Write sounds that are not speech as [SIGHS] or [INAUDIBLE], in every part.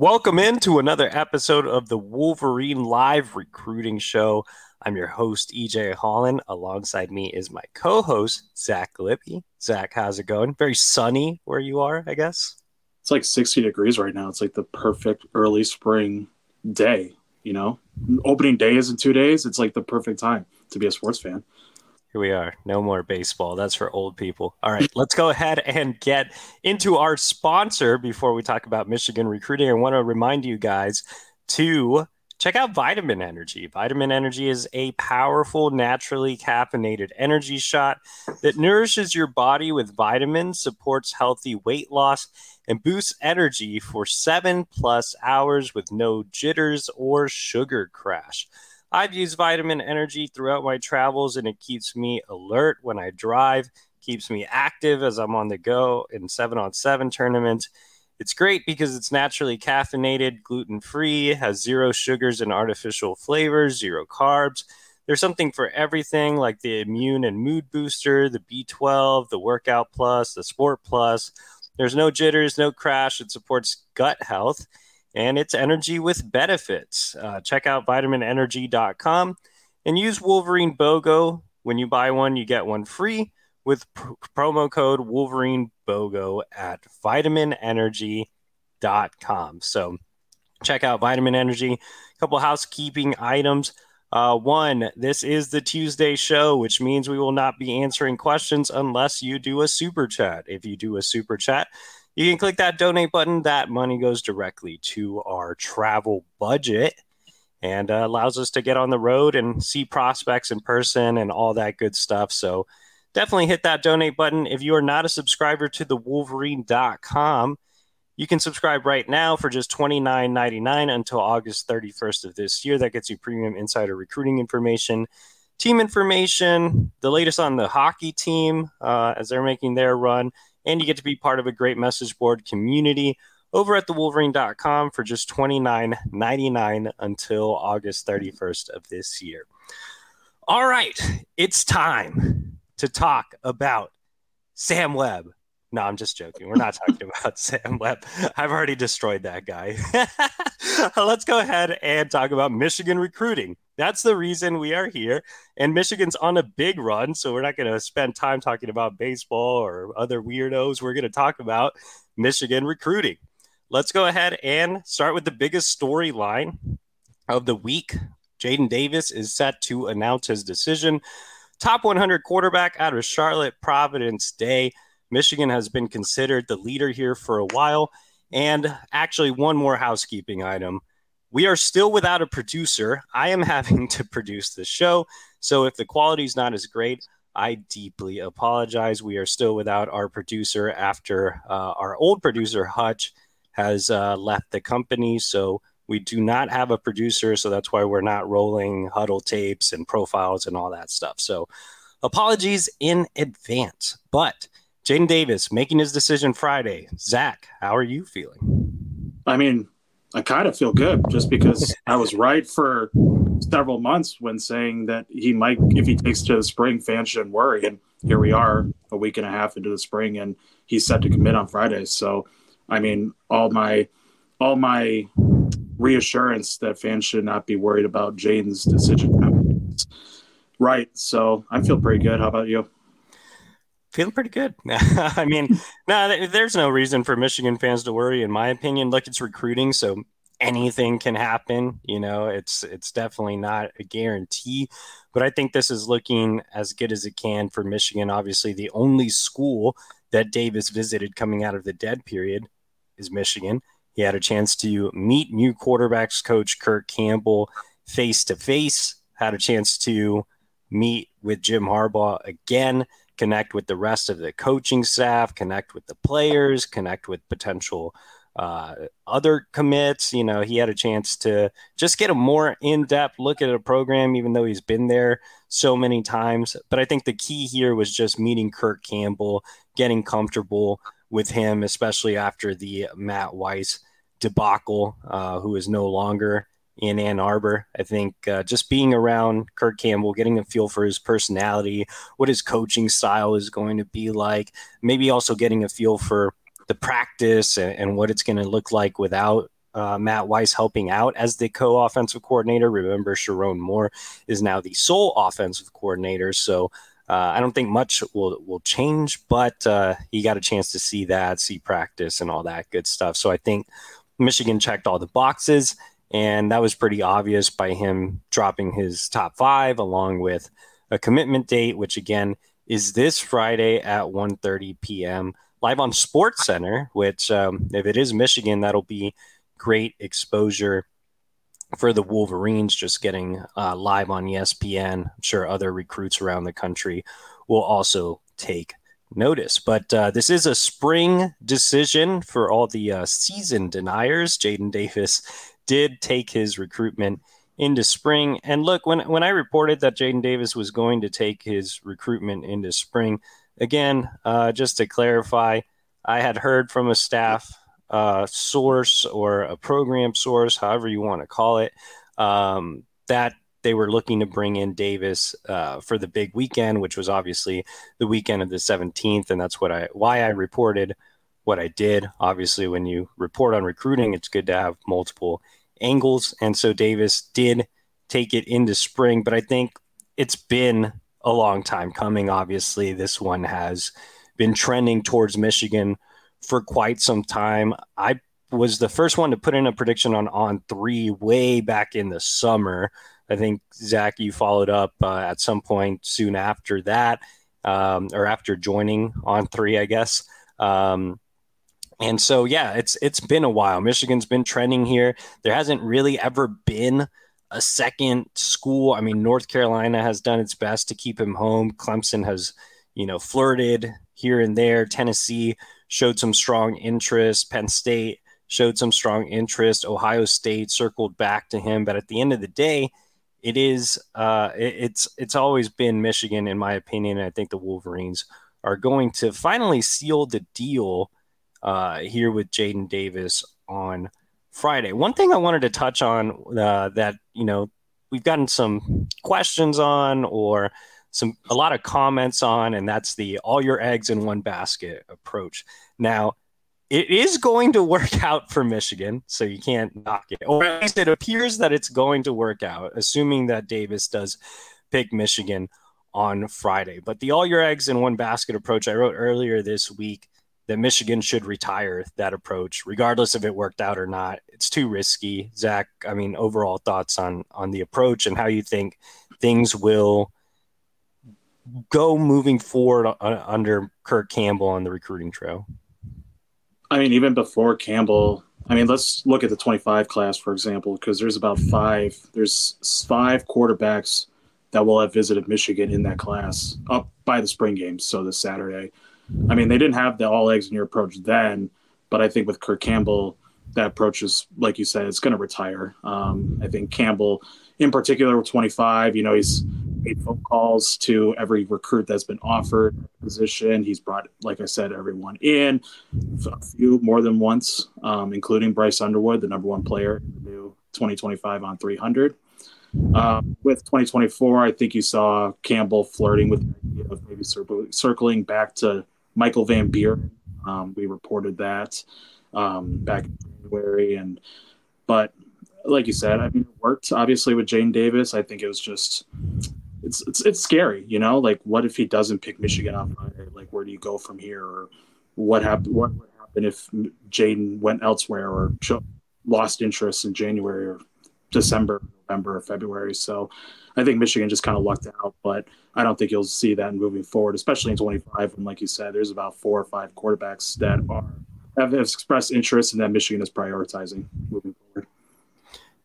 Welcome into another episode of the Wolverine Live Recruiting Show. I'm your host, EJ Holland. Alongside me is my co host, Zach Libby. Zach, how's it going? Very sunny where you are, I guess. It's like 60 degrees right now. It's like the perfect early spring day, you know? Opening day is in two days. It's like the perfect time to be a sports fan. Here we are. No more baseball. That's for old people. All right, let's go ahead and get into our sponsor before we talk about Michigan recruiting. I want to remind you guys to check out Vitamin Energy. Vitamin Energy is a powerful, naturally caffeinated energy shot that nourishes your body with vitamins, supports healthy weight loss, and boosts energy for seven plus hours with no jitters or sugar crash. I've used vitamin energy throughout my travels and it keeps me alert when I drive, keeps me active as I'm on the go in seven on seven tournaments. It's great because it's naturally caffeinated, gluten free, has zero sugars and artificial flavors, zero carbs. There's something for everything like the immune and mood booster, the B12, the workout plus, the sport plus. There's no jitters, no crash. It supports gut health and it's energy with benefits. Uh, check out vitaminenergy.com and use Wolverine BOGO. When you buy one, you get one free with pr- promo code Wolverine BOGO at vitaminenergy.com. So check out Vitamin Energy. A couple housekeeping items. Uh, one, this is the Tuesday show, which means we will not be answering questions unless you do a super chat. If you do a super chat, you can click that donate button. That money goes directly to our travel budget and uh, allows us to get on the road and see prospects in person and all that good stuff. So definitely hit that donate button. If you are not a subscriber to the Wolverine.com, you can subscribe right now for just $29.99 until August 31st of this year. That gets you premium insider recruiting information, team information, the latest on the hockey team uh, as they're making their run and you get to be part of a great message board community over at thewolverine.com for just $29.99 until August 31st of this year. All right, it's time to talk about Sam Webb. No, I'm just joking. We're not talking [LAUGHS] about Sam Webb. I've already destroyed that guy. [LAUGHS] Let's go ahead and talk about Michigan recruiting. That's the reason we are here. And Michigan's on a big run. So we're not going to spend time talking about baseball or other weirdos. We're going to talk about Michigan recruiting. Let's go ahead and start with the biggest storyline of the week. Jadyn Davis is set to announce his decision. Top 100 quarterback out of Charlotte Providence Day. Michigan has been considered the leader here for a while. And actually, one more housekeeping item. We are still without a producer. I am [LAUGHS] having to produce the show. So if the quality is not as great, I deeply apologize. We are still without our producer after uh, our old producer, Hutch, has uh, left the company. So we do not have a producer. So that's why we're not rolling Hudl tapes and profiles and all that stuff. So apologies in advance. But Jadyn Davis making his decision Friday. Zach, how are you feeling? I mean, I kind of feel good just because I was right for several months when saying that he might, if he takes to the spring, fans shouldn't worry. And here we are a week and a half into the spring, and he's set to commit on Friday. So, I mean, all my, all my reassurance that fans should not be worried about Jadyn's decision. Right. So I feel pretty good. How about you? Feeling pretty good. [LAUGHS] I mean, no, there's no reason for Michigan fans to worry, in my opinion. Look, it's recruiting, so anything can happen. You know, it's it's definitely not a guarantee, but I think this is looking as good as it can for Michigan. Obviously, the only school that Davis visited coming out of the dead period is Michigan. He had a chance to meet new quarterbacks coach Kirk Campbell face to face. Had a chance to meet with Jim Harbaugh again, connect with the rest of the coaching staff, connect with the players, connect with potential uh, other commits. You know, he had a chance to just get a more in depth look at a program, even though he's been there so many times. But I think the key here was just meeting Kirk Campbell, getting comfortable with him, especially after the Matt Weiss debacle, uh, who is no longer in Ann Arbor. I think uh, just being around Kirk Campbell, getting a feel for his personality, what his coaching style is going to be like, maybe also getting a feel for the practice and, and what it's going to look like without uh, Matt Weiss helping out as the co offensive coordinator. Remember, Sherrone Moore is now the sole offensive coordinator. So uh, I don't think much will, will change, but uh, he got a chance to see that, see practice, and all that good stuff. So I think Michigan checked all the boxes, and that was pretty obvious by him dropping his top five along with a commitment date, which again is this Friday at 1:30 p.m live on Sports Center, which um, if it is Michigan, that'll be great exposure for the Wolverines. Just getting uh, live on ESPN. I'm sure other recruits around the country will also take notice. But uh, this is a spring decision for all the uh, season deniers. Jadyn Davis did take his recruitment into spring. And look, when when I reported that Jadyn Davis was going to take his recruitment into spring, again, uh, just to clarify, I had heard from a staff uh, source or a program source, however you want to call it, um, that they were looking to bring in Davis uh, for the big weekend, which was obviously the weekend of the 17th, and that's what I why I reported what I did. Obviously, when you report on recruiting, it's good to have multiple angles, and so Davis did take it into spring, but I think it's been a long time coming. Obviously, this one has been trending towards Michigan for quite some time. I was the first one to put in a prediction on on three way back in the summer. I think Zach, you followed up uh, at some point soon after that, um, or after joining on three, I guess. Um, and so, yeah, it's it's been a while. Michigan's been trending here. There hasn't really ever been a second school. I mean, North Carolina has done its best to keep him home. Clemson has, you know, flirted here and there. Tennessee showed some strong interest. Penn State showed some strong interest. Ohio State circled back to him, but at the end of the day, it is uh, it, it's it's always been Michigan, in my opinion. And I think the Wolverines are going to finally seal the deal uh, here with Jadyn Davis on Friday. One thing I wanted to touch on uh, that you know we've gotten some questions on or some a lot of comments on, and that's the all your eggs in one basket approach. Now, it is going to work [LAUGHS] out for Michigan, so you can't knock it. Or at least it appears that it's going to work out, assuming that Davis does pick Michigan on Friday. But the all your eggs in one basket approach I wrote earlier this week that Michigan should retire that approach, regardless if it worked out or not. It's too risky. Zach, I mean, overall thoughts on on the approach and how you think things will go moving forward under Kirk Campbell on the recruiting trail. I mean, even before Campbell, I mean, let's look at the 25 class, for example, because there's about five, there's five quarterbacks that will have visited Michigan in that class up by the spring games. So this Saturday. I mean, they didn't have the all eggs in your approach then, but I think with Kirk Campbell, that approach is, like you said, it's going to retire. Um, I think Campbell, in particular, with 25, you know, he's made phone calls to every recruit that's been offered position. He's brought, like I said, everyone in, a few more than once, um, including Bryce Underwood, the number one player in the new 2025 on 300. Um, with 2024, I think you saw Campbell flirting with maybe circling back to Michael Van Buren. Um, we reported that um, back in January, and but like you said, I mean, it worked obviously with Jadyn Davis. I think it was just it's it's it's scary, you know. Like, what if he doesn't pick Michigan on Friday? Like, where do you go from here, or what happened? What would happen if Jadyn went elsewhere or lost interest in January or December, November, or February? So I think Michigan just kind of lucked out, but I don't think you'll see that moving forward, especially in 25. And like you said, there's about four or five quarterbacks that are have expressed interest and that Michigan is prioritizing moving forward.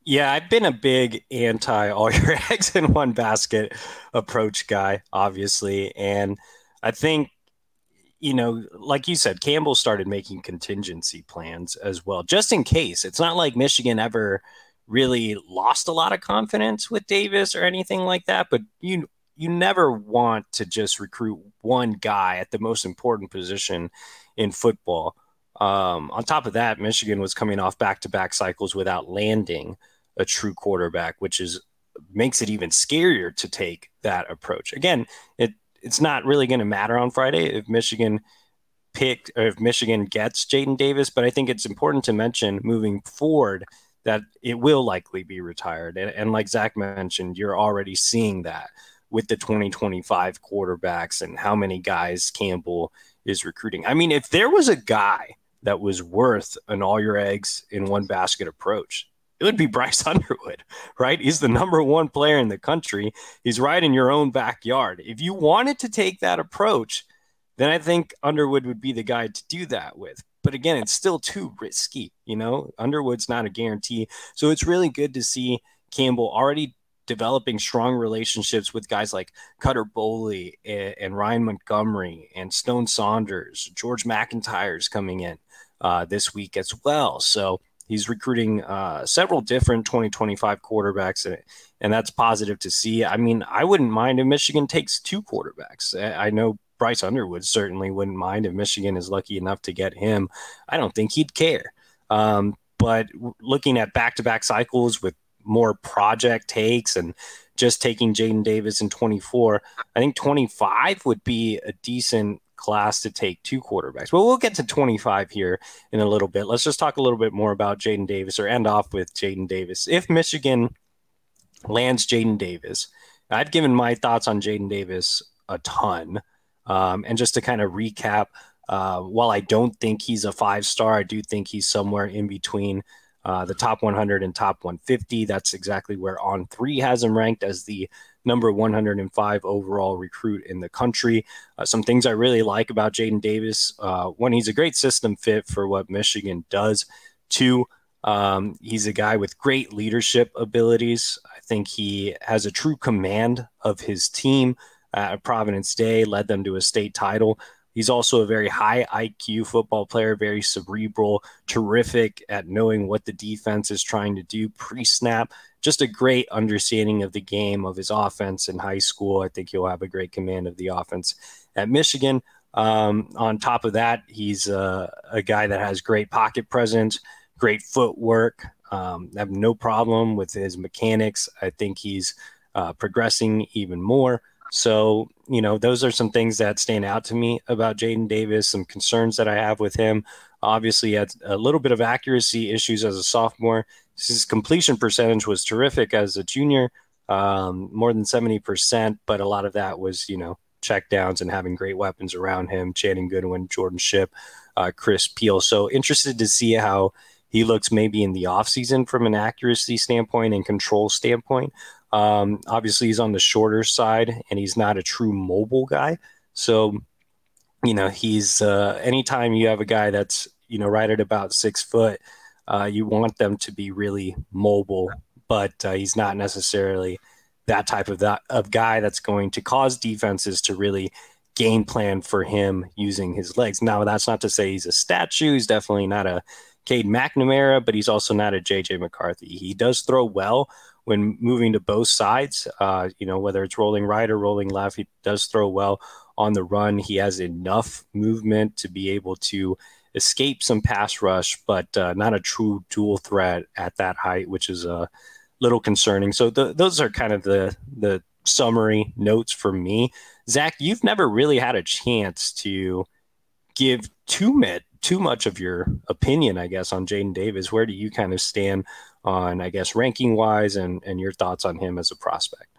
Yeah, I've been a big anti all your [LAUGHS] eggs in one basket approach guy, obviously. And I think, you know, like you said, Campbell started making contingency plans as well, just in case. It's not like Michigan ever really lost a lot of confidence with Davis or anything like that, but you you never want to just recruit one guy at the most important position in football. Um, on top of that, Michigan was coming off back to back cycles without landing a true quarterback, which is makes it even scarier to take that approach. Again, it it's not really going to matter on Friday if Michigan picked or if Michigan gets Jadyn Davis, but I think it's important to mention moving forward that it will likely be retired. And, and like Zach mentioned, you're already seeing that with the 2025 quarterbacks and how many guys Campbell is recruiting. I mean, if there was a guy that was worth an all your eggs in one basket approach, it would be Bryce [LAUGHS] Underwood, right? He's the number one player in the country. He's right in your own backyard. If you wanted to take that approach, then I think Underwood would be the guy to do that with. But again, it's still too risky. You know, Underwood's not a guarantee. So it's really good to see Campbell already developing strong relationships with guys like Cutter Boley and, and Ryan Montgomery and Stone Saunders. George MacIntyre's coming in uh, this week as well. So he's recruiting uh, several different 2025 quarterbacks, and, and that's positive to see. I mean, I wouldn't mind if Michigan takes two quarterbacks. I know Bryce Underwood certainly wouldn't mind if Michigan is lucky enough to get him. I don't think he'd care. Um, but looking at back to back cycles with more project takes and just taking Jadyn Davis in 24, I think 25 would be a decent class to take two quarterbacks. Well, we'll get to 25 here in a little bit. Let's just talk a little bit more about Jadyn Davis or end off with Jadyn Davis. If Michigan lands Jadyn Davis, I've given my thoughts on Jadyn Davis a ton. Um, and just to kind of recap, uh, while I don't think he's a five star, I do think he's somewhere in between uh, the top 100 and top 150. That's exactly where On Three has him ranked as the number 105 overall recruit in the country. Uh, some things I really like about Jadyn Davis: uh, one, he's a great system fit for what Michigan does. Two, um, he's a guy with great leadership abilities. I think he has a true command of his team at Providence Day, led them to a state title. He's also a very high IQ football player, very cerebral, terrific at knowing what the defense is trying to do pre snap. Just a great understanding of the game of his offense in high school. I think he'll have a great command of the offense at Michigan. Um, on top of that, he's uh, a guy that has great pocket presence, great footwork. Um, I have no problem with his mechanics. I think he's uh, progressing even more. So, you know, those are some things that stand out to me about Jadyn Davis, some concerns that I have with him. Obviously, had a little bit of accuracy issues as a sophomore. His completion percentage was terrific as a junior, um, more than 70%, but a lot of that was, you know, check downs and having great weapons around him Channing Goodwin, Jordan Shipp, uh, Chris Peel. So, interested to see how he looks maybe in the offseason from an accuracy standpoint and control standpoint. Um, obviously, he's on the shorter side and he's not a true mobile guy. So, you know, he's uh, anytime you have a guy that's, you know, right at about six foot, uh, you want them to be really mobile, but uh, he's not necessarily that type of that of guy that's going to cause defenses to really game plan for him using his legs. Now, that's not to say he's a statue. He's definitely not a Cade McNamara, but he's also not a JJ McCarthy. He does throw well, when moving to both sides. Uh, you know, whether it's rolling right or rolling left, he does throw well on the run. He has enough movement to be able to escape some pass rush, but uh, not a true dual threat at that height, which is a little concerning. So the, those are kind of the the summary notes for me. Zach, you've never really had a chance to give too much too much of your opinion, I guess, on Jadyn Davis. Where do you kind of stand on, I guess, ranking wise and, and your thoughts on him as a prospect?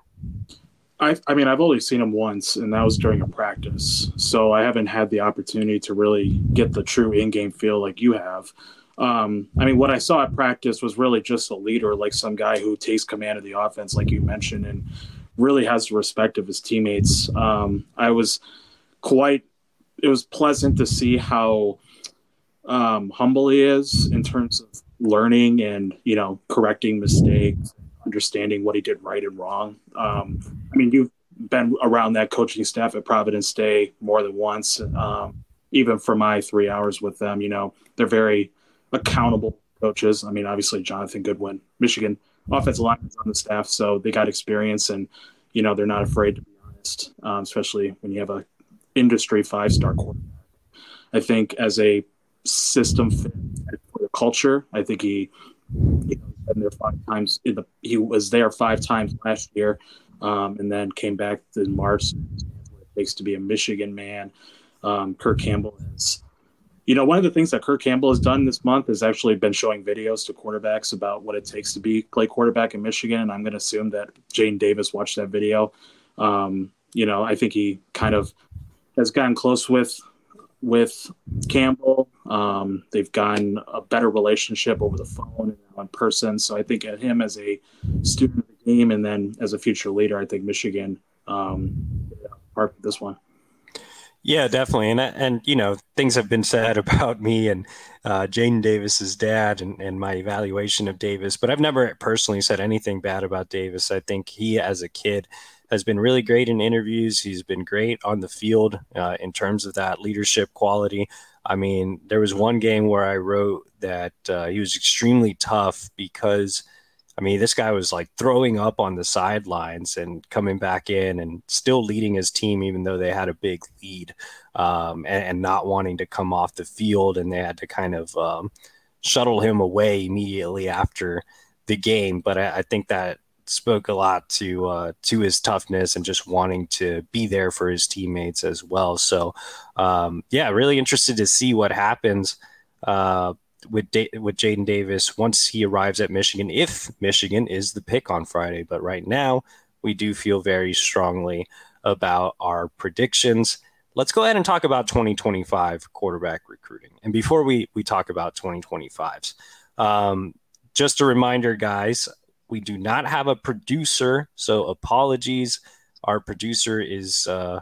I, I mean, I've only seen him once, and that was during a practice. So I haven't had the opportunity to really get the true in-game feel like you have. Um, I mean, what I saw at practice was really just a leader, like some guy who takes command of the offense, like you mentioned, and really has the respect of his teammates. Um, I was quite. It was pleasant to see how um, humble he is in terms of learning and you know correcting mistakes understanding what he did right and wrong. Um, I mean, you've been around that coaching staff at Providence Day more than once. Um, even for my three hours with them, you know, they're very accountable coaches. I mean, obviously Jonathan Goodwin, Michigan offensive lineman on the staff, so they got experience, and you know they're not afraid to be honest, um, especially when you have a industry five star quarterback. I think as a system fit culture, I think he you know, been there five times. In the, he was there five times last year, um, and then came back in March. It takes to be a Michigan man. Um, Kirk Campbell has, you know, one of the things that Kirk Campbell has done this month has actually been showing videos to quarterbacks about what it takes to be play quarterback in Michigan. And I'm going to assume that Jadyn Davis watched that video. Um, you know, I think he kind of has gotten close with with Campbell. Um, they've gotten a better relationship over the phone and in person. So I think at him as a student of the game and then as a future leader, I think Michigan um, this one. Yeah, definitely, and and you know things have been said [LAUGHS] about me and uh, Jadyn Davis's dad and, and my evaluation of Davis, but I've never personally said anything bad about Davis. I think he, as a kid, has been really great in interviews. He's been great on the field uh, in terms of that leadership quality. I mean, there was one game where I wrote that uh, he was extremely tough because, I mean, this guy was like throwing up on the sidelines and coming back in and still leading his team, even though they had a big lead um, and, and, not wanting to come off the field. And they had to kind of um, shuttle him away immediately after the game. But I, I think that spoke a lot to uh, to his toughness and just wanting to be there for his teammates as well. So, um, yeah, really interested to see what happens uh, with da- with Jadyn Davis once he arrives at Michigan. If Michigan is the pick on Friday, but right now we do feel very strongly about our predictions. Let's go ahead and talk about 2025 quarterback recruiting. And before we we talk about 2025s, um, just a reminder, guys, we do not have a producer, so apologies. Our producer is uh,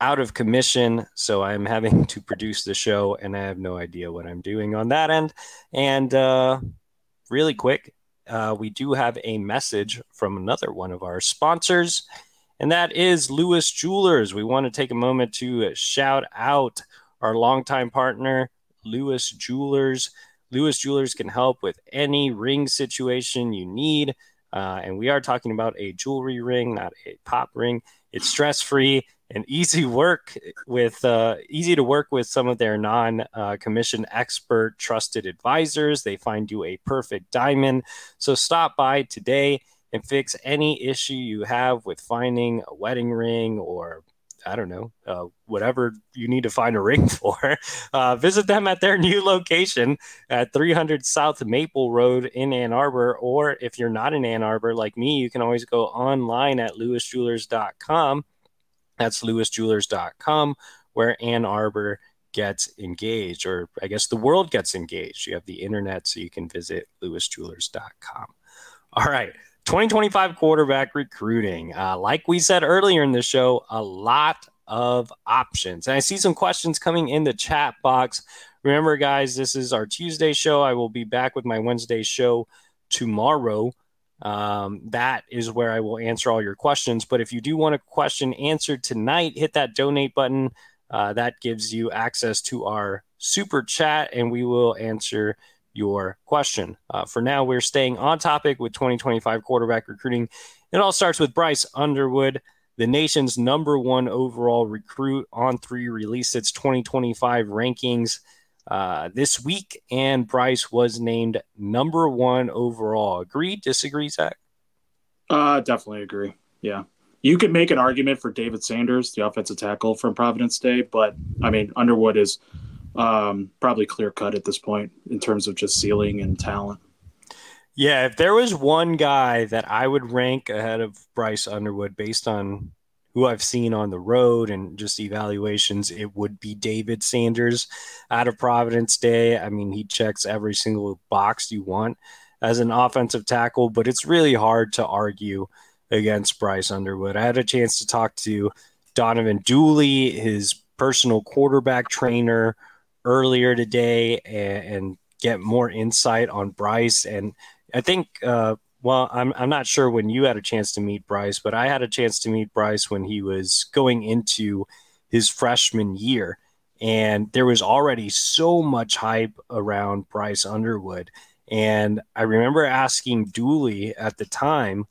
out of commission, so I'm having to produce the show, and I have no idea what I'm doing on that end. And uh, really quick, uh, we do have a message from another one of our sponsors, and that is Lewis Jewelers. We want to take a moment to shout out our longtime partner, Lewis Jewelers. Lewis Jewelers can help with any ring situation you need. Uh, and we are talking about a jewelry ring, not a pop ring. It's stress free and easy work with uh, easy to work with some of their non uh, expert trusted advisors. They find you a perfect diamond. So stop by today and fix any issue you have with finding a wedding ring or I don't know, uh, whatever you need to find a ring [LAUGHS] for, uh, visit them at their new location at 300 South Maple Road in Ann Arbor. Or if you're not in Ann Arbor like me, you can always go online at lewisjewelers.com. That's lewisjewelers.com, where Ann Arbor gets engaged, or I guess the world gets engaged. You have the internet, so you can visit lewisjewelers.com. All right. 2025 quarterback recruiting. Uh, like we said earlier in the show, a lot of options. And I see some questions coming in the chat box. Remember, guys, this is our Tuesday show. I will be back with my Wednesday show tomorrow. Um, that is where I will answer all your questions. But if you do want a question answered tonight, hit that donate button. Uh, that gives you access to our super chat, and we will answer your question. Uh, for now, we're staying on topic with 2025 quarterback recruiting. It all starts with Bryce Underwood, the nation's number one overall recruit on three released its 2025 rankings uh, this week, and Bryce was named number one overall. Agree? Disagree, Zach? Uh, definitely agree. Yeah. You could make an argument for David Sanders, the offensive tackle from Providence Day, but I mean, Underwood is um, probably clear cut at this point in terms of just ceiling and talent. Yeah, if there was one guy that I would rank ahead of Bryce Underwood based on who I've seen on the road and just evaluations, it would be David Sanders out of Providence Day. I mean, he checks every single box you want as an offensive tackle, but it's really hard to argue against Bryce Underwood. I had a chance to talk to Donovan Dooley, his personal quarterback trainer, earlier today and, and get more insight on Bryce. And I think, uh, well, I'm, I'm not sure when you had a chance to meet Bryce, but I had a chance to meet Bryce when he was going into his freshman year. And there was already so much hype around Bryce Underwood. And I remember asking Dooley at the time,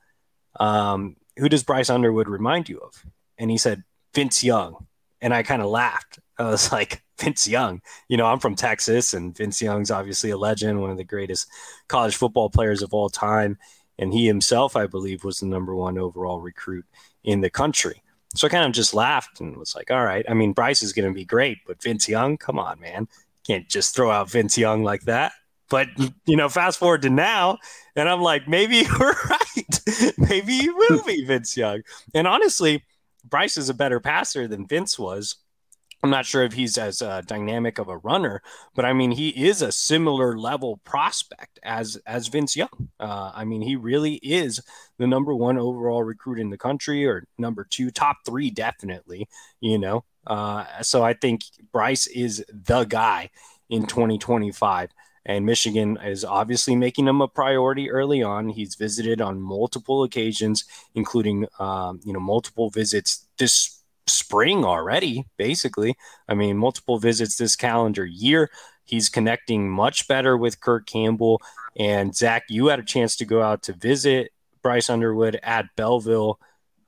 um, who does Bryce Underwood remind you of? And he said, Vince Young. And I kind of laughed. I was [LAUGHS] like, Vince Young. You know, I'm from Texas, and Vince Young's obviously a legend, one of the greatest college football players of all time. And he himself, I believe, was the number one overall recruit in the country. So I kind of just laughed and was like, all right. I mean, Bryce is going to be great, but Vince Young, come on, man. Can't just throw out Vince Young like that. But, you know, fast forward to now, and I'm like, maybe [LAUGHS] you're right. maybe you will be Vince Young. And honestly, Bryce is a better passer than Vince was I'm not sure if he's as uh, dynamic of a runner, but I mean he is a similar level prospect as as Vince Young. Uh, I mean he really is the number one overall recruit in the country, or number two, top three definitely. You know, uh, so I think Bryce is the guy in 2025. And Michigan is obviously making him a priority early on. He's visited on multiple occasions, including um, you know multiple visits this spring already, basically. I mean, multiple visits this calendar year. He's connecting much better with Kirk Campbell. And Zach, you had a chance to go out to visit Bryce Underwood at Belleville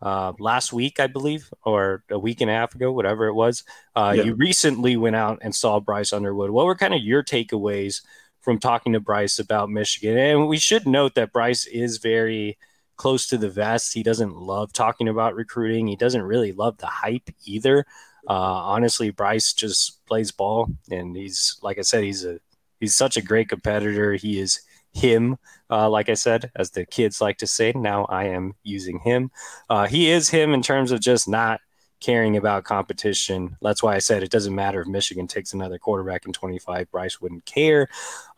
uh, last week, I believe, or a week and a half ago, whatever it was. Uh, yeah. You recently went out and saw Bryce Underwood. What were kind of your takeaways from talking to Bryce about Michigan? And we should note that Bryce is very close to the vest. He doesn't love talking about recruiting. He doesn't really love the hype either. Uh, honestly, Bryce just plays ball, and he's like I said, he's a he's such a great competitor. He is him, uh, like I said, as the kids like to say. Now I am using him. Uh, he is him in terms of just not caring about competition. That's why I said it doesn't matter if Michigan takes another quarterback in 25. Bryce wouldn't care.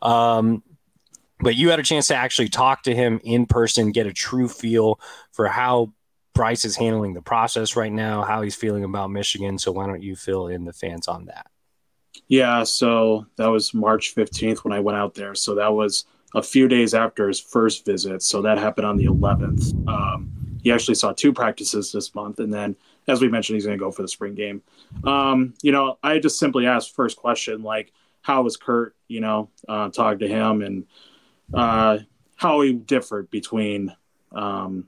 Um, but you had a chance to actually talk to him in person, get a true feel for how Bryce is handling the process right now, how he's feeling about Michigan. So why don't you fill in the fans on that? Yeah, so that was March 15th when I went out there. So that was a few days after his first visit. So that happened on the 11th. Um, he actually saw two practices this month. And then, as we mentioned, he's going to go for the spring game. Um, you know, I just simply asked first question, like, how was Kirk, you know, uh, talk to him and, uh, how he differed between um,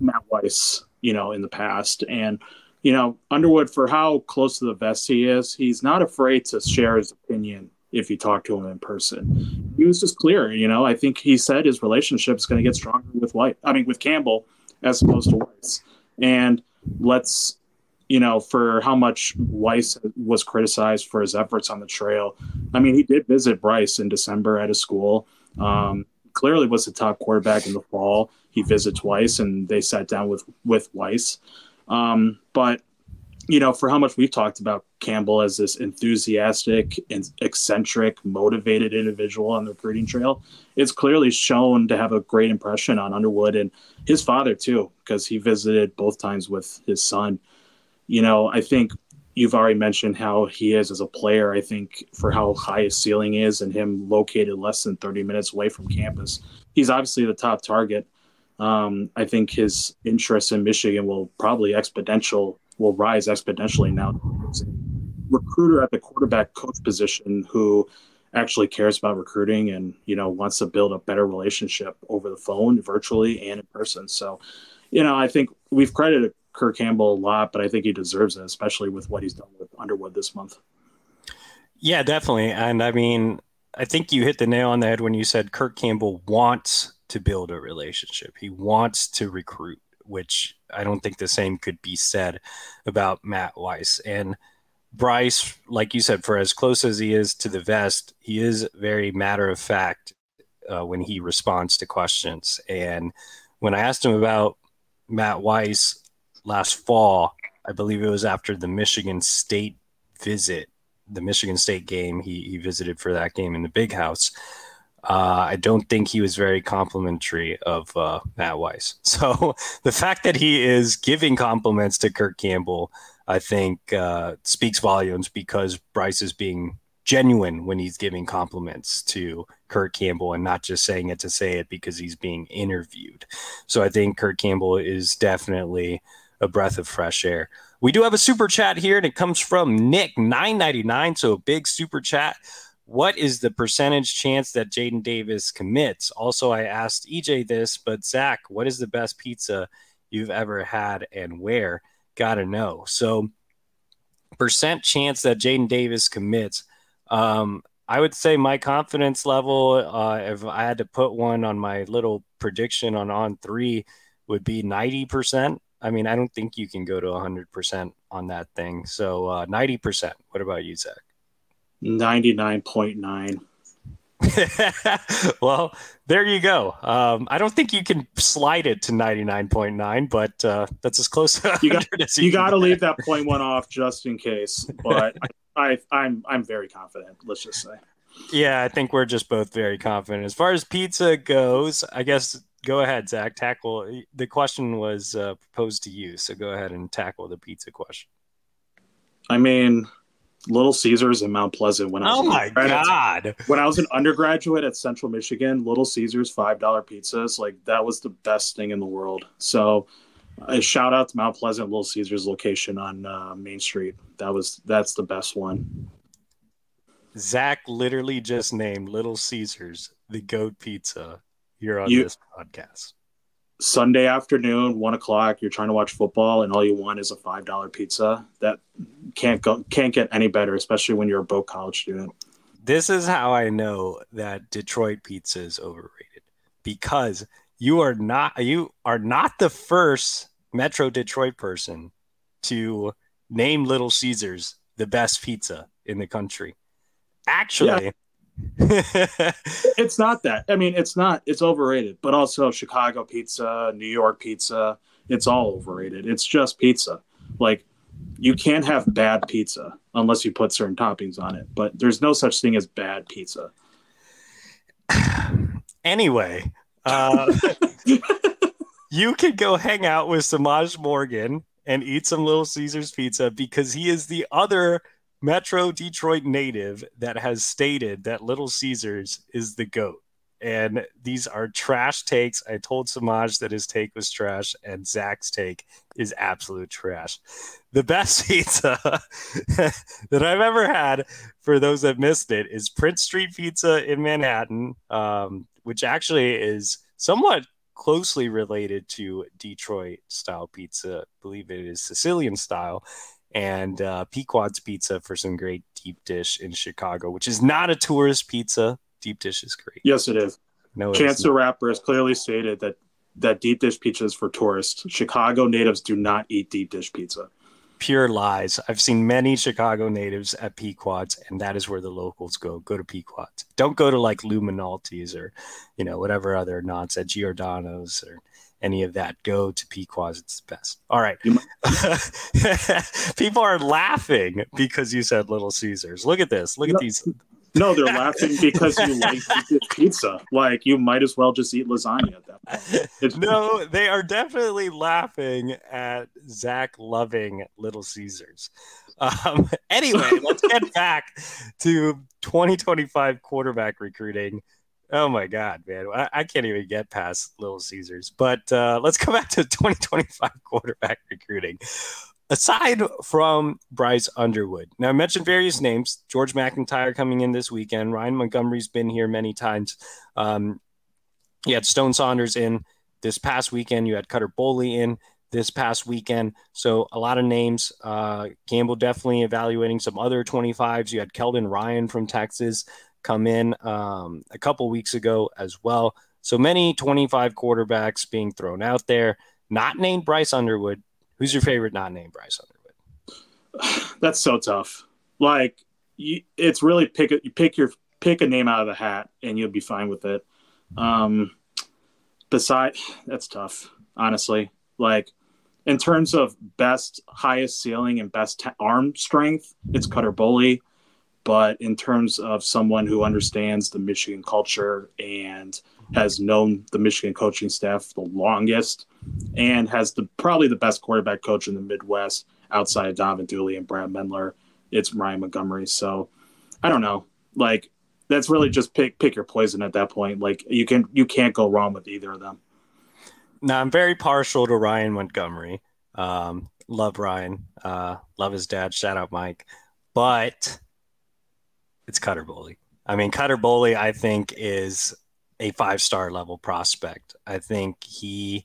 Matt Weiss, you know, in the past. And, you know, Underwood, for how close to the vest he is, he's not afraid to share his opinion if you talk to him in person. He was just clear, you know. I think he said his relationship is going to get stronger with White. I mean, with Campbell as opposed to Weiss. And let's, you know, for how much Weiss was criticized for his efforts on the trail. I mean, he did visit Bryce in December at his school. Um, clearly was the top quarterback in the fall. He visited twice, and they sat down with with Weiss. Um, but you know, for how much we've talked about Campbell as this enthusiastic and eccentric, motivated individual on the recruiting trail, it's clearly shown to have a great impression on Underwood and his father too, because he visited both times with his son. You know, I think you've already mentioned how he is as a player. I think for how high his ceiling is and him located less than 30 minutes away from campus, he's obviously the top target. Um, I think his interest in Michigan will probably exponential will rise exponentially now. Recruiter at the quarterback coach position who actually cares about recruiting and you know wants to build a better relationship over the phone, virtually, and in person. So, you know, I think we've credited Kirk Campbell a lot, but I think he deserves it, especially with what he's done with Underwood this month. Yeah, definitely. And I mean, I think you hit the nail on the head when you said Kirk Campbell wants to build a relationship. He wants to recruit, which I don't think the same could be said about Matt Weiss. And Bryce, like you said, for as close as he is to the vest, he is very matter of fact uh, when he responds to questions. And when I asked him about Matt Weiss last fall, I believe it was after the Michigan State visit, the Michigan State game. He, he visited for that game in the big house. Uh, I don't think he was very complimentary of uh, Matt Weiss. [LAUGHS] So the fact that he is giving compliments to Kirk Campbell, I think, uh, speaks volumes because Bryce is being genuine when he's giving compliments to Kirk Campbell and not just saying it to say it because he's being interviewed. So I think Kirk Campbell is definitely a breath of fresh air. We do have a super chat here, and it comes from Nick nine ninety nine. So a big super chat. What is the percentage chance that Jadyn Davis commits? Also, I asked EJ this, but Zach, what is the best pizza you've ever had and where? Gotta know. So, percent chance that Jadyn Davis commits. Um, I would say my confidence level, uh, if I had to put one on my little prediction on on three, would be 90%. I mean, I don't think you can go to 100% on that thing. So uh, 90%. What about you, Zach? 99.9. [LAUGHS] well, there you go. Um, I don't think you can slide it to 99.9, but uh, that's as close you got, as you, you got to leave that point one off just in case. But I, [LAUGHS] I, I'm I'm very confident. Let's just say. Yeah, I think we're just both very confident. As far as pizza goes, I guess go ahead, Zach. Tackle the question was uh, proposed to you, so go ahead and tackle the pizza question. I mean, Little Caesars in Mount Pleasant when I was oh my god when I was an undergraduate at Central Michigan, Little Caesars five dollar pizzas like that was the best thing in the world. So, a shout out to Mount Pleasant Little Caesars location on uh, Main Street. That was that's the best one. Zach literally just named Little Caesars the goat pizza here on you, this podcast. Sunday afternoon, one o'clock, you're trying to watch football, and all you want is a five dollar pizza. That can't go can't get any better, especially when you're a broke college student. This is how I know that Detroit pizza is overrated because you are not you are not the first Metro Detroit person to name Little Caesars the best pizza in the country. Actually, yeah. [LAUGHS] it's not that. I mean, it's not. It's overrated. But also Chicago pizza, New York pizza. It's all overrated. It's just pizza. Like you can't have bad pizza unless you put certain toppings on it. But there's no such thing as bad pizza. [SIGHS] anyway, uh, [LAUGHS] you could go hang out with Semaj Morgan and eat some Little Caesars pizza because he is the other Metro Detroit native that has stated that Little Caesars is the GOAT. And these are trash takes. I told Semaj that his take was trash, and Zach's take is absolute trash. The best [LAUGHS] pizza [LAUGHS] that I've ever had, for those that missed it, is Prince Street Pizza in Manhattan, um, which actually is somewhat closely related to Detroit style pizza. I believe it is Sicilian style and uh, Pequod's Pizza for some great deep dish in Chicago, which is not a tourist pizza. Deep dish is great. Yes, it is. No, Chance the Rapper has clearly stated that that deep dish pizza is for tourists. Chicago natives do not eat deep dish pizza. Pure lies. I've seen many Chicago natives at Pequod's, and that is where the locals go. Go to Pequod's. Don't go to like Lou Malnati's or, you know, whatever other nonsense, at Giordano's or any of that. Go to Pequod's. It's the best. All right. [LAUGHS] People are laughing because you said Little Caesars. Look at this. Look no, at these. No, they're laughing because you like pizza. Like you might as well just eat lasagna at that point. It's- no, they are definitely laughing at Zach loving Little Caesars. Um, anyway, let's get [LAUGHS] back to 2025 quarterback recruiting. Oh my God, man. I, I, can't even get past Little Caesars. But uh, let's go [LAUGHS] back to 2025 [LAUGHS] quarterback recruiting. Aside from Bryce Underwood, now I mentioned various names. George MacIntyre coming in this weekend. Ryan Montgomery's been here many times. Um, you had Stone Saunders in this past weekend. You had Cutter Boley in this past weekend. So a lot of names. Uh, Campbell definitely evaluating some other 25s. You had Keldon Ryan from Texas come in um, a couple weeks ago as well. So many 25 quarterbacks being thrown out there, not named Bryce Underwood. Who's your favorite not named Bryce Underwood? [SIGHS] That's so tough. Like you, it's really pick a, you pick your pick a name out of the hat and you'll be fine with it. Um, beside [SIGHS] that's tough, honestly. Like in terms of best, highest ceiling and best t- arm strength, it's Cutter Boley. But in terms of someone who understands the Michigan culture and has known the Michigan coaching staff the longest, and has the probably the best quarterback coach in the Midwest outside of Donovan Dooley and Brad Mendler, it's Ryan Montgomery. So I don't know. Like that's really just pick pick your poison at that point. Like you can you can't go wrong with either of them. Now I'm very partial to Ryan Montgomery. Um, love Ryan. Uh, love his dad. Shout out Mike. But it's Cutter Boley. I mean, Cutter Boley, I think, is a five star level prospect. I think he,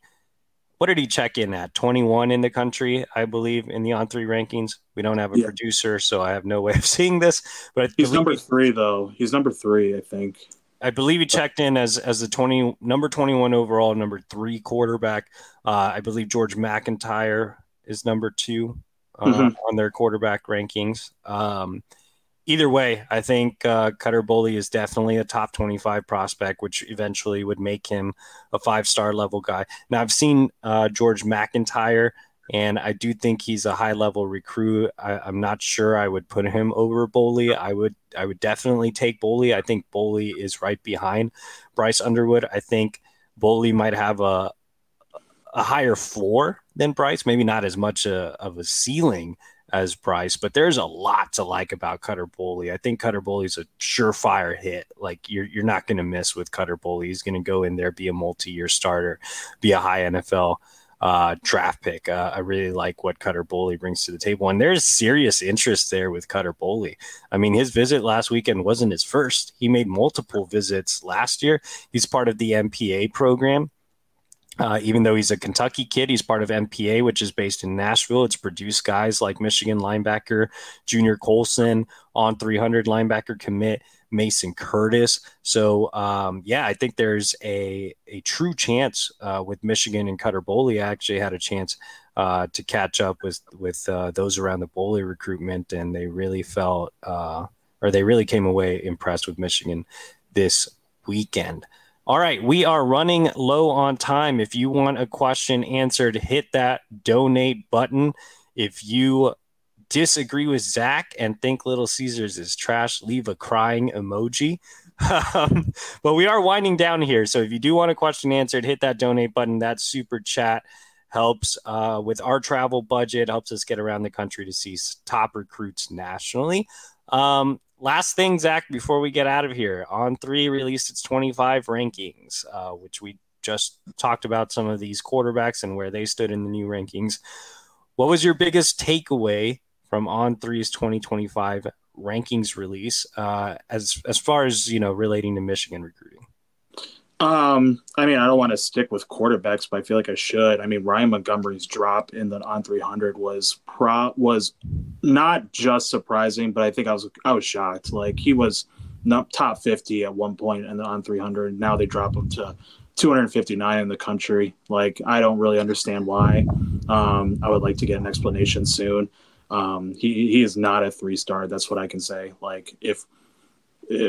what did he check in at? 21 in the country, I believe, in the on three rankings. We don't have a yeah. producer, so I have no way of [LAUGHS] seeing this. But he's number three, though. He's number three, I think. I believe he checked in as as the 20 number 21 overall, number three quarterback. Uh, I believe George MacIntyre is number two uh, mm-hmm. on their quarterback rankings. Um, either way, I think uh, Cutter Boley is definitely a top 25 prospect, which eventually would make him a five star level guy. Now, I've seen uh, George MacIntyre, and I do think he's a high level recruit. I, am not sure I would put him over Boley. I would I would definitely take Boley. I think Boley is right behind Bryce Underwood. I think Boley might have a a higher floor than Bryce, maybe not as much a, of a ceiling as Bryce, but there's a lot to like about Cutter Boley. I think Cutter Boley's a surefire hit. Like you're you're not going to miss with Cutter Boley. He's going to go in there, be a multi-year starter, be a high NFL uh, draft pick. Uh, I really like what Cutter Boley brings to the table, and there's serious interest there with Cutter Boley. I mean, his visit last weekend wasn't his first. He made multiple visits last year. He's part of the MPA program. Uh, even though he's a Kentucky kid, he's part of MPA, which is based in Nashville. It's produced guys like Michigan linebacker Junior Colson, on 300 linebacker commit Mason Curtis. So, um, yeah, I think there's a, a true chance uh, with Michigan and Cutter Boley. I actually had a chance uh, to catch up with with uh, those around the Boley recruitment, and they really felt, uh, or they really came away impressed with Michigan this weekend. All right, we are running low on time. If you want a question answered, hit that donate button. If you disagree with Zach and think Little Caesars is trash, leave a crying emoji. [LAUGHS] Um, but we are winding down here. So if you do want a question answered, hit that donate button. That super chat helps uh, with our travel budget, helps us get around the country to see top recruits nationally. Um, last thing, Zach, before we get out of here, on three released its 25 rankings, uh, which we just talked about some of these quarterbacks and where they stood in the new rankings. What was your biggest takeaway from On Three's 2025 rankings release, uh, as as far as you know, relating to Michigan recruiting? Um, I mean, I don't want to stick with quarterbacks, but I feel like I should. I mean, Ryan Montgomery's drop in the on 300 was pro was not just surprising, but I think I was I was shocked. Like he was not top 50 at one point in the on 300. Now they drop him to 259 in the country. Like I don't really understand why. Um, I would like to get an explanation soon. Um, he he is not a three star. That's what I can say. Like if,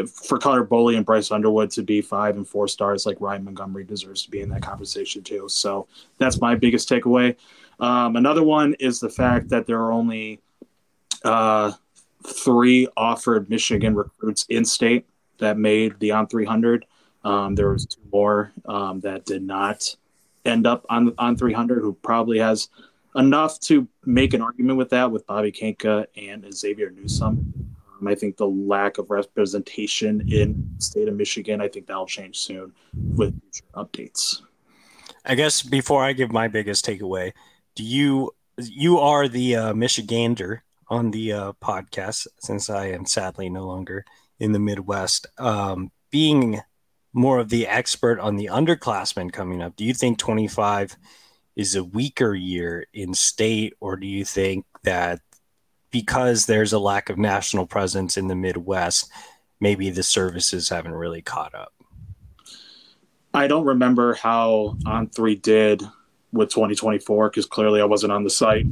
for Cutter Boley and Bryce Underwood to be five and four stars, like Ryan Montgomery deserves to be in that conversation too. So that's my biggest takeaway. Um, another one is the fact that there are only uh, three offered Michigan recruits in state that made the on 300. Um, there was two more um, that did not end up on on 300, who probably has enough to make an argument with that with Bobby Kanka and Xavier Newsome. Um, I think the lack of representation in state of Michigan, I think that'll change soon with future updates. I guess before I give my biggest takeaway, do you you are the uh, Michigander on the uh, podcast since I am sadly no longer in the Midwest. Um, being more of the expert on the underclassmen coming up, do you think 25 is a weaker year in state, or do you think that because there's a lack of national presence in the Midwest, maybe the services haven't really caught up. I don't remember how On Three did with 2024 because clearly I wasn't on the site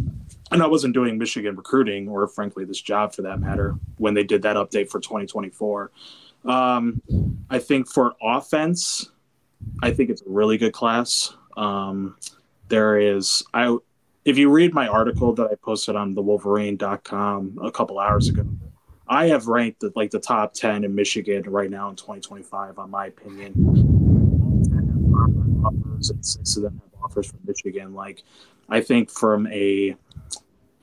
and I wasn't doing Michigan recruiting or frankly this job for that matter when they did that update for 2024. Um, I think for offense, I think it's a really good class. Um, there is I if you read my article that I posted on the Wolverine.com a couple hours ago, I have ranked the, like the top ten in Michigan right now in 2025, on my opinion. Offers and six of them have offers from Michigan. Like, I think from a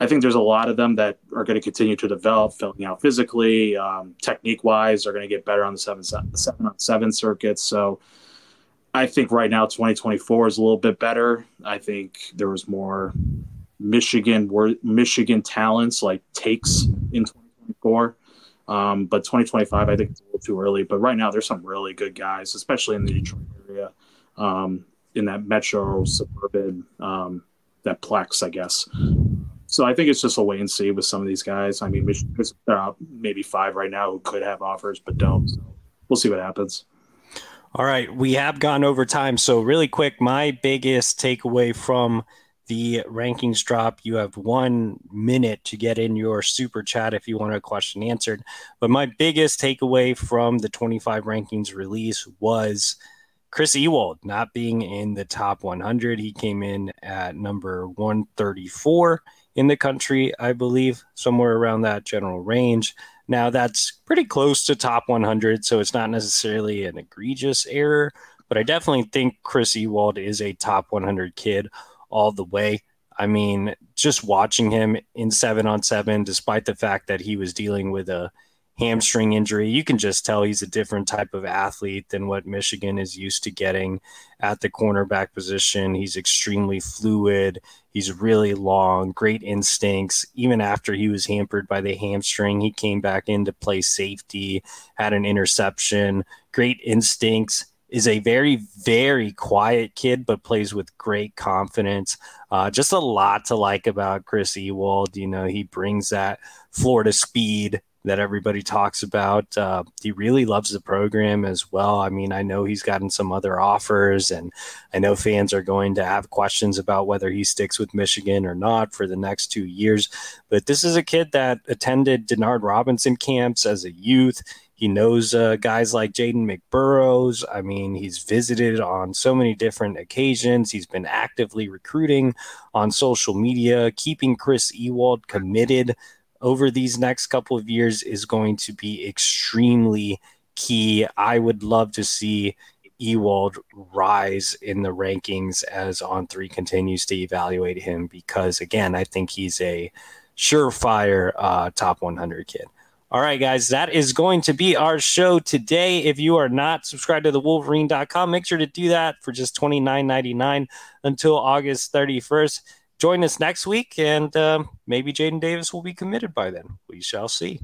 I think there's a lot of them that are going to continue to develop, filling out physically, um, technique wise, are going to get better on the seven, seven on seven circuits. So I think right now 2024 is a little bit better. I think there was more Michigan Michigan talents like takes in 2024. Um, but 2025, I think it's a little too early. But right now, there's some really good guys, especially in the Detroit area, um, in that metro suburban, um, that plex, I guess. So I think it's just a wait and see with some of these guys. I mean, there are maybe five right now who could have offers but don't. So we'll see what happens. All right, we have gone over time, so really quick, my biggest takeaway from the rankings drop. You have one minute to get in your super chat if you want a question answered. But my biggest takeaway from the 25 rankings release was Chris Ewald not being in the top 100. He came in at number 134 in the country, I believe, somewhere around that general range. Now, that's pretty close to top 100, so it's not necessarily an egregious error, but I definitely think Chris Ewald is a top 100 kid all the way. I mean, just watching him in seven on seven, despite the fact that he was dealing with a hamstring injury. You can just tell he's a different type of athlete than what Michigan is used to getting at the cornerback position. He's extremely fluid. He's really long, great instincts. Even after he was hampered by the hamstring, he came back in to play safety, had an interception, great instincts. Is a very, very quiet kid, but plays with great confidence. Uh, just a lot to like about Chris Ewald. You know, he brings that Florida speed that everybody talks about. Uh, he really loves the program as well. I mean, I know he's gotten some other offers, and I know fans are going to have questions about whether he sticks with Michigan or not for the next two years. But this is a kid that attended Denard Robinson camps as a youth. He knows uh, guys like Jaden McBurrows. I mean, he's visited on so many different occasions. He's been actively recruiting on social media, keeping Chris Ewald committed over these next couple of years is going to be extremely key. I would love to see Ewald rise in the rankings as On3 continues to evaluate him because, again, I think he's a surefire uh, top 100 kid. All right, guys, that is going to be our show today. If you are not subscribed to the Wolverine.com, make sure to do that for just $29.99 until August 31st join us next week, and um, maybe Jadyn Davis will be committed by then. We shall see.